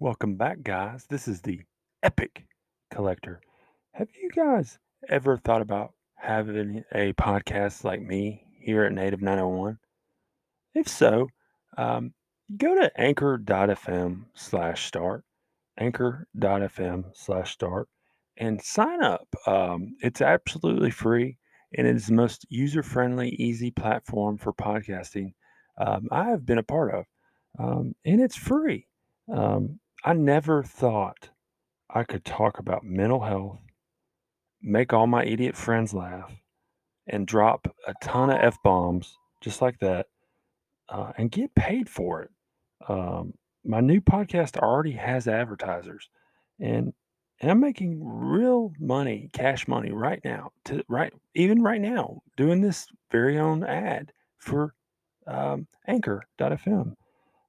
Welcome back, guys. This is the Epic Collector. Have you guys ever thought about having a podcast like me here at Native 901? If so, um, go to anchor.fm slash start, anchor.fm slash start, and sign up. Um, it's absolutely free and it is the most user friendly, easy platform for podcasting um, I have been a part of. Um, and it's free. Um, I never thought I could talk about mental health, make all my idiot friends laugh, and drop a ton of F bombs just like that uh, and get paid for it. Um, my new podcast already has advertisers and and I'm making real money, cash money right now. To right, even right now, doing this very own ad for um, Anchor.fm.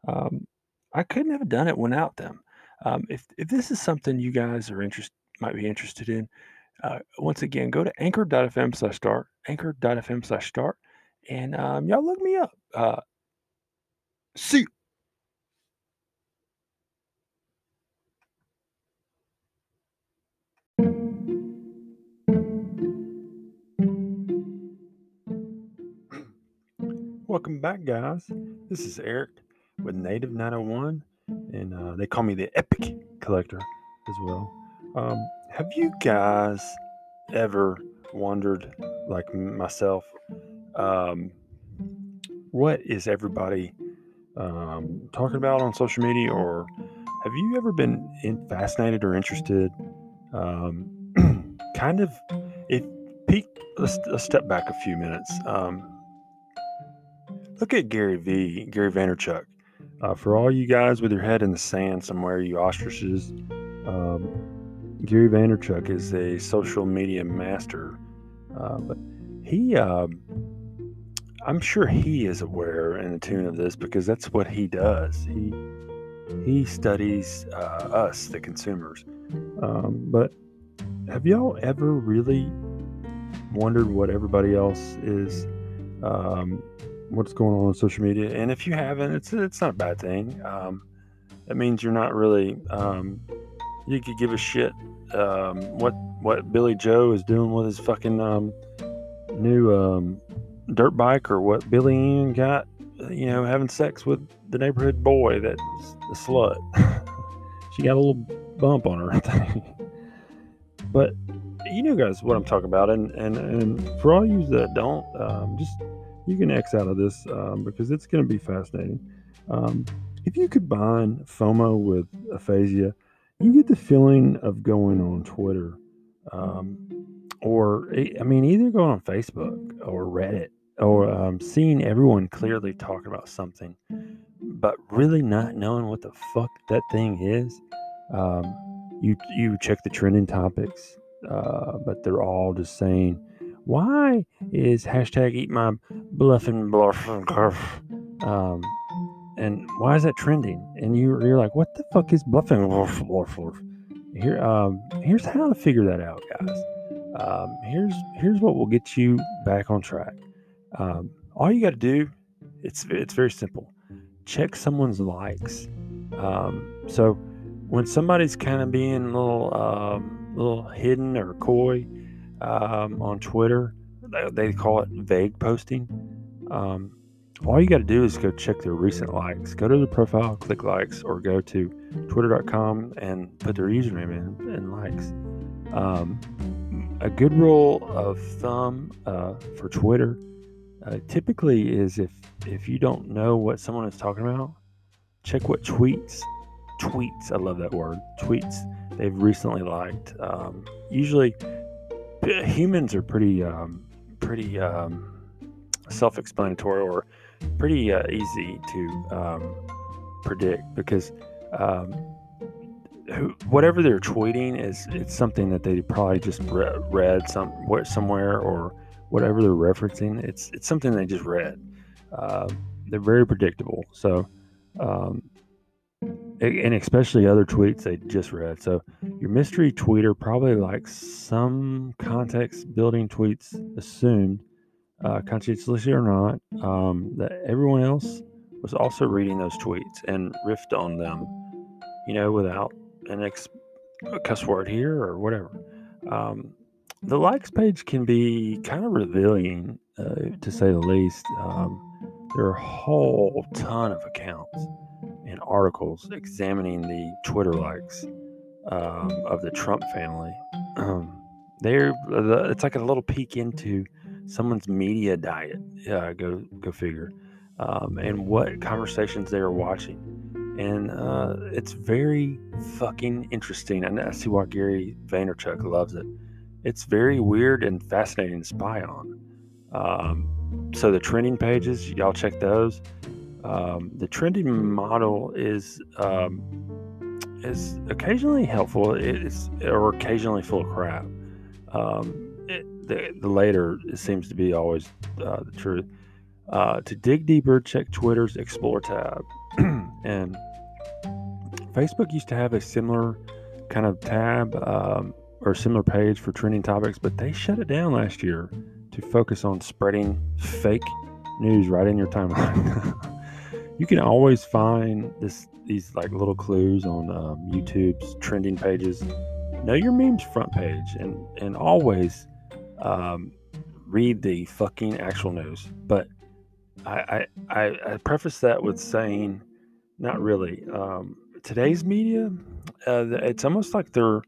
Um, I couldn't have done it without them. Um, if if this is something you guys are interest might be interested in, uh, once again, go to Anchor.fm slash start, Anchor.fm slash start, and um, y'all look me up. Uh, see. Welcome back, guys. This is Eric with Native 901, and uh, they call me the Epic Collector as well. Um, have you guys ever wondered, like myself, um, what is everybody um, talking about on social media, or have you ever been in, fascinated or interested? Um, kind of, if peek, let's, let's, step back a few minutes. Um, look at Gary V, Gary Vaynerchuk. Uh, for all you guys with your head in the sand somewhere, you ostriches, um, Gary Vaynerchuk is a social media master. Uh, but he, uh, I'm sure he is aware and attuned of this because that's what he does. He he studies uh, us, the consumers. Um, but have y'all ever really wondered what everybody else is um, what's going on on social media. And if you haven't, it's it's not a bad thing. Um, that means you're not really um, you could give a shit um, what what Billy Joe is doing with his fucking um, new um, dirt bike or what Billy Ian got, you know, having sex with the neighborhood boy that's a slut. she got a little bump on her. but you know, guys, what I'm talking about, and and and for all you that don't, um, just you can X out of this um, because it's going to be fascinating. Um, if you combine FOMO with aphasia, you get the feeling of going on Twitter, um, or I mean, either going on Facebook or Reddit, or um, seeing everyone clearly talking about something, but really not knowing what the fuck that thing is. Um, you you check the trending topics, uh, but they're all just saying why is hashtag eat my bluffing bluffing curve? Um, and why is that trending? And you, you're like, what the fuck is bluffing bluff bluff? Here, um, here's how to figure that out, guys. Um, here's here's what will get you back on track. Um, all you got to do, it's it's very simple. Check someone's likes. Um, so when somebody's kind of being a little um, little hidden or coy, um, on Twitter. They call it vague posting. Um, all you got to do is go check their recent likes. Go to their profile, click likes, or go to twitter.com and put their username in and likes. Um, a good rule of thumb uh, for Twitter uh, typically is if if you don't know what someone is talking about, check what tweets tweets. I love that word tweets they've recently liked. Um, usually humans are pretty um, pretty um, self-explanatory or pretty uh, easy to um, predict because um, whatever they're tweeting is it's something that they probably just re- read some somewhere or whatever they're referencing. It's it's something they just read. Uh, they're very predictable. So um, and especially other tweets they just read. So your mystery tweeter probably likes some context building tweets assumed, uh, conscientiously or not, um, that everyone else was also reading those tweets and riffed on them. you know, without an ex a cuss word here or whatever. Um, the likes page can be kind of revealing, uh, to say the least. Um, there are a whole ton of accounts and articles examining the Twitter likes um, of the Trump family. Um, they're it's like a little peek into someone's media diet. Yeah, go go figure. Um, and what conversations they are watching, and uh, it's very fucking interesting. And I see why Gary Vaynerchuk loves it. It's very weird and fascinating to spy on. Um, so the trending pages, y'all check those. Um, the trending model is um, is occasionally helpful. It's or occasionally full of crap. Um, it, the, the later seems to be always uh, the truth. Uh, to dig deeper, check Twitter's Explore tab. and Facebook used to have a similar kind of tab um, or similar page for trending topics, but they shut it down last year to focus on spreading fake news right in your timeline. you can always find this these like little clues on um, YouTube's trending pages. Know your memes front page and and always um, read the fucking actual news. But I, I I preface that with saying, not really. Um, today's media, uh, it's almost like they're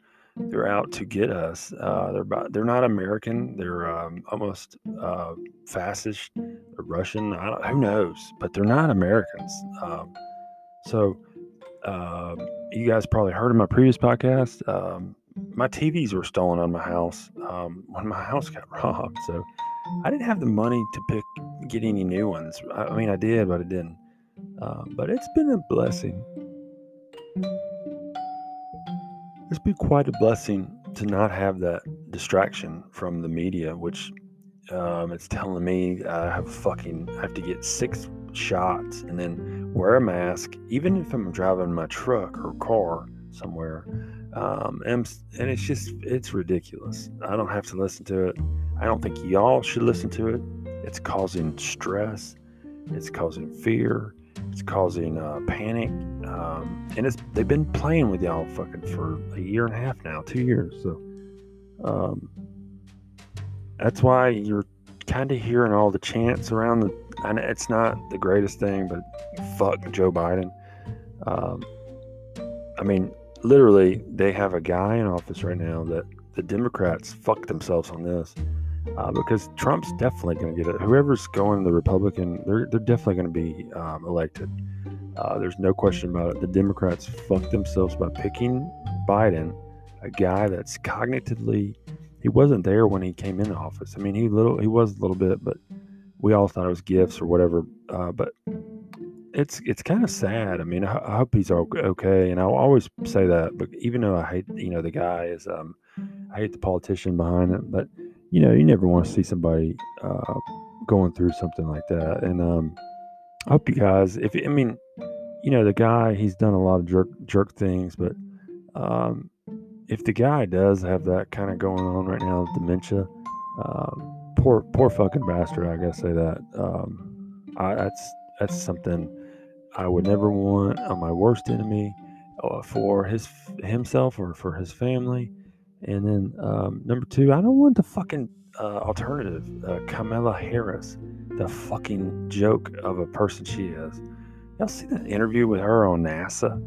they're out to get us. Uh, they're they're not American. They're um, almost uh, fascist, Russian. who knows? But they're not Americans. Um, so uh, you guys probably heard of my previous podcast. Um, my TVs were stolen on my house um, when my house got robbed. So I didn't have the money to pick get any new ones. I, I mean, I did, but I didn't. Uh, but it's been a blessing. It's been quite a blessing to not have that distraction from the media, which um, it's telling me I have fucking I have to get six shots and then wear a mask, even if I'm driving my truck or car somewhere. Um, and, and it's just it's ridiculous. I don't have to listen to it. I don't think y'all should listen to it. It's causing stress. It's causing fear. It's causing uh, panic. Um, and it's they've been playing with y'all fucking for a year and a half now, two years. So um, that's why you're kind of hearing all the chants around the. And it's not the greatest thing, but fuck Joe Biden. Um, I mean, literally, they have a guy in office right now that the Democrats fucked themselves on this uh, because Trump's definitely going to get it. Whoever's going the Republican, they're they're definitely going to be um, elected. Uh, there's no question about it. The Democrats fucked themselves by picking Biden, a guy that's cognitively he wasn't there when he came into office. I mean, he little he was a little bit, but we all thought it was gifts or whatever. Uh, but it's it's kind of sad. I mean, I, I, hope he's okay, and I'll always say that. But even though I hate, you know, the guy is, um, I hate the politician behind it. But you know, you never want to see somebody uh, going through something like that. And um, Hope you guys, if I mean, you know, the guy, he's done a lot of jerk jerk things, but um, if the guy does have that kind of going on right now, dementia, um, poor poor fucking bastard. I gotta say that. Um, I, that's that's something I would never want on my worst enemy, uh, for his himself or for his family. And then um, number two, I don't want the fucking uh, alternative, uh, Harris, the fucking joke of a person she is. Y'all see that interview with her on NASA?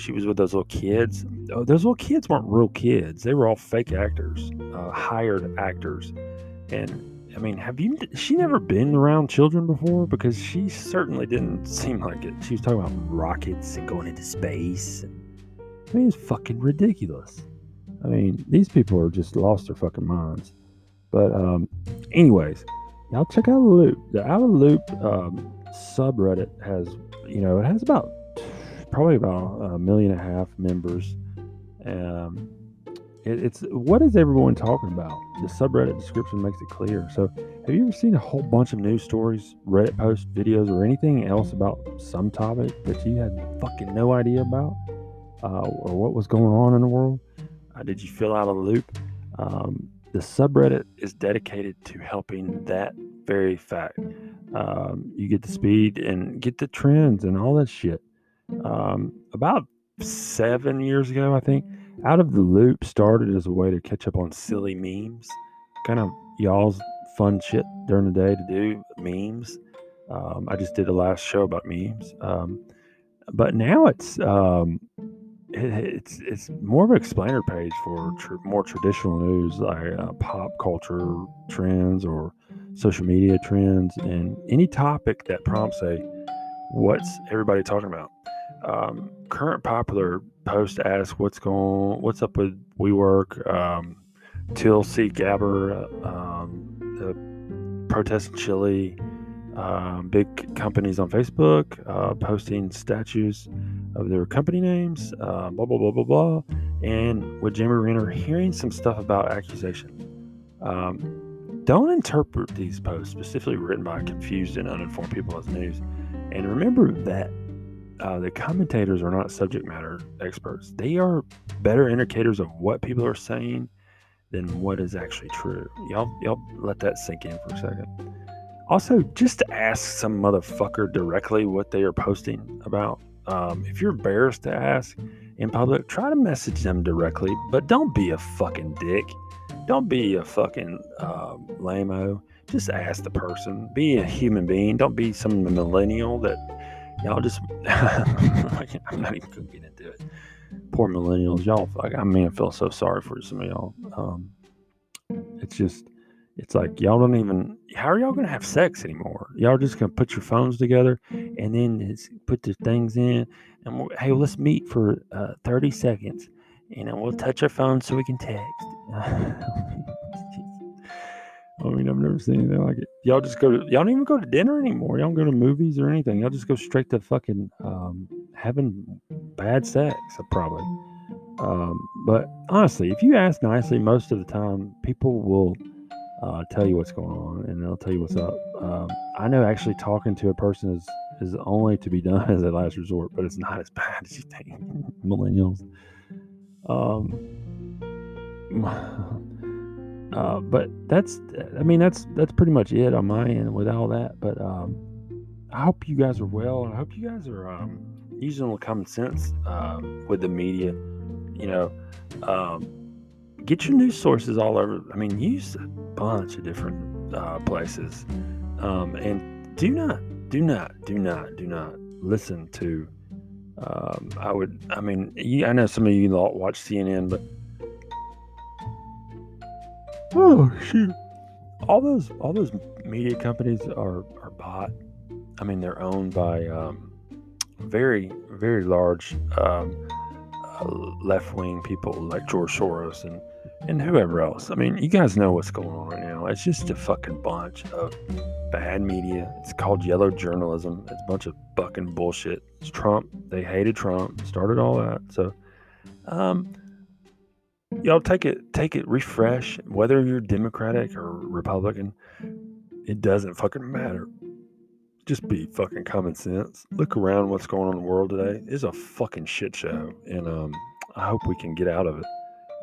she was with those little kids. Oh, those little kids weren't real kids; they were all fake actors, uh, hired actors. And I mean, have you? She never been around children before because she certainly didn't seem like it. She was talking about rockets and going into space. I mean, it's fucking ridiculous. I mean, these people are just lost their fucking minds. But, um, anyways, y'all check out the Loop. The Out of Loop um, subreddit has, you know, it has about probably about a million and a half members. Um, it, it's what is everyone talking about? The subreddit description makes it clear. So, have you ever seen a whole bunch of news stories, Reddit posts, videos, or anything else about some topic that you had fucking no idea about, uh, or what was going on in the world? Uh, did you fill out a loop? Um, the subreddit is dedicated to helping that very fact. Um, you get the speed and get the trends and all that shit. Um, about seven years ago, I think. Out of the Loop started as a way to catch up on silly memes, kind of y'all's fun shit during the day to do memes. Um, I just did a last show about memes, um, but now it's um, it's it's more of an explainer page for tr- more traditional news like uh, pop culture trends or social media trends and any topic that prompts a what's everybody talking about. Um, current popular post asks what's going, what's up with WeWork, um, Tulsi Gabbard, um, the protest in Chile, um, big companies on Facebook uh, posting statues of their company names, uh, blah blah blah blah blah, and with Jeremy Renner hearing some stuff about accusation. Um, don't interpret these posts specifically written by confused and uninformed people as news, and remember that uh, the commentators are not subject matter experts. They are better indicators of what people are saying than what is actually true. Y'all, y'all let that sink in for a second. Also, just ask some motherfucker directly what they are posting about. Um, if you're embarrassed to ask in public, try to message them directly, but don't be a fucking dick. Don't be a fucking uh, lame Just ask the person. Be a human being. Don't be some millennial that y'all just. I'm not even gonna get into it. Poor millennials, y'all. I mean, I feel so sorry for some of y'all. Um, it's just it's like y'all don't even how are y'all gonna have sex anymore y'all just gonna put your phones together and then put the things in and hey let's meet for uh, 30 seconds and then we'll touch our phones so we can text I mean, I've never seen anything like it. Y'all just go to, y'all don't even go to dinner anymore. Y'all don't go to movies or anything. Y'all just go straight to fucking um, having bad sex, probably. Um, but honestly, if you ask nicely, most of the time, people will uh, tell you what's going on and they'll tell you what's up. Um, I know actually talking to a person is is only to be done as a last resort, but it's not as bad as you think. Millennials. Um, uh, but that's I mean that's that's pretty much it on my end with all that. But um, I hope you guys are well, and I hope you guys are um, using a little common sense uh, with the media. You know, um, get your news sources all over. I mean, use a bunch of different uh, places, um, and do not, do not, do not, do not listen to. Um, I would. I mean, you, I know some of you watch CNN, but oh shoot, all those all those media companies are are bought. I mean, they're owned by um, very very large um, left wing people like George Soros and and whoever else. I mean, you guys know what's going on right now. It's just a fucking bunch of bad media. It's called yellow journalism. It's a bunch of fucking bullshit. It's Trump. They hated Trump. Started all that. So, um, y'all take it, take it, refresh. Whether you're Democratic or Republican, it doesn't fucking matter. Just be fucking common sense. Look around what's going on in the world today. It's a fucking shit show, and um, I hope we can get out of it.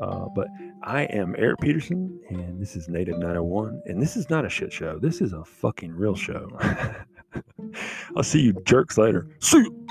Uh, but I am Eric Peterson, and this is Native 901, and this is not a shit show. This is a fucking real show. I'll see you jerks later. See you.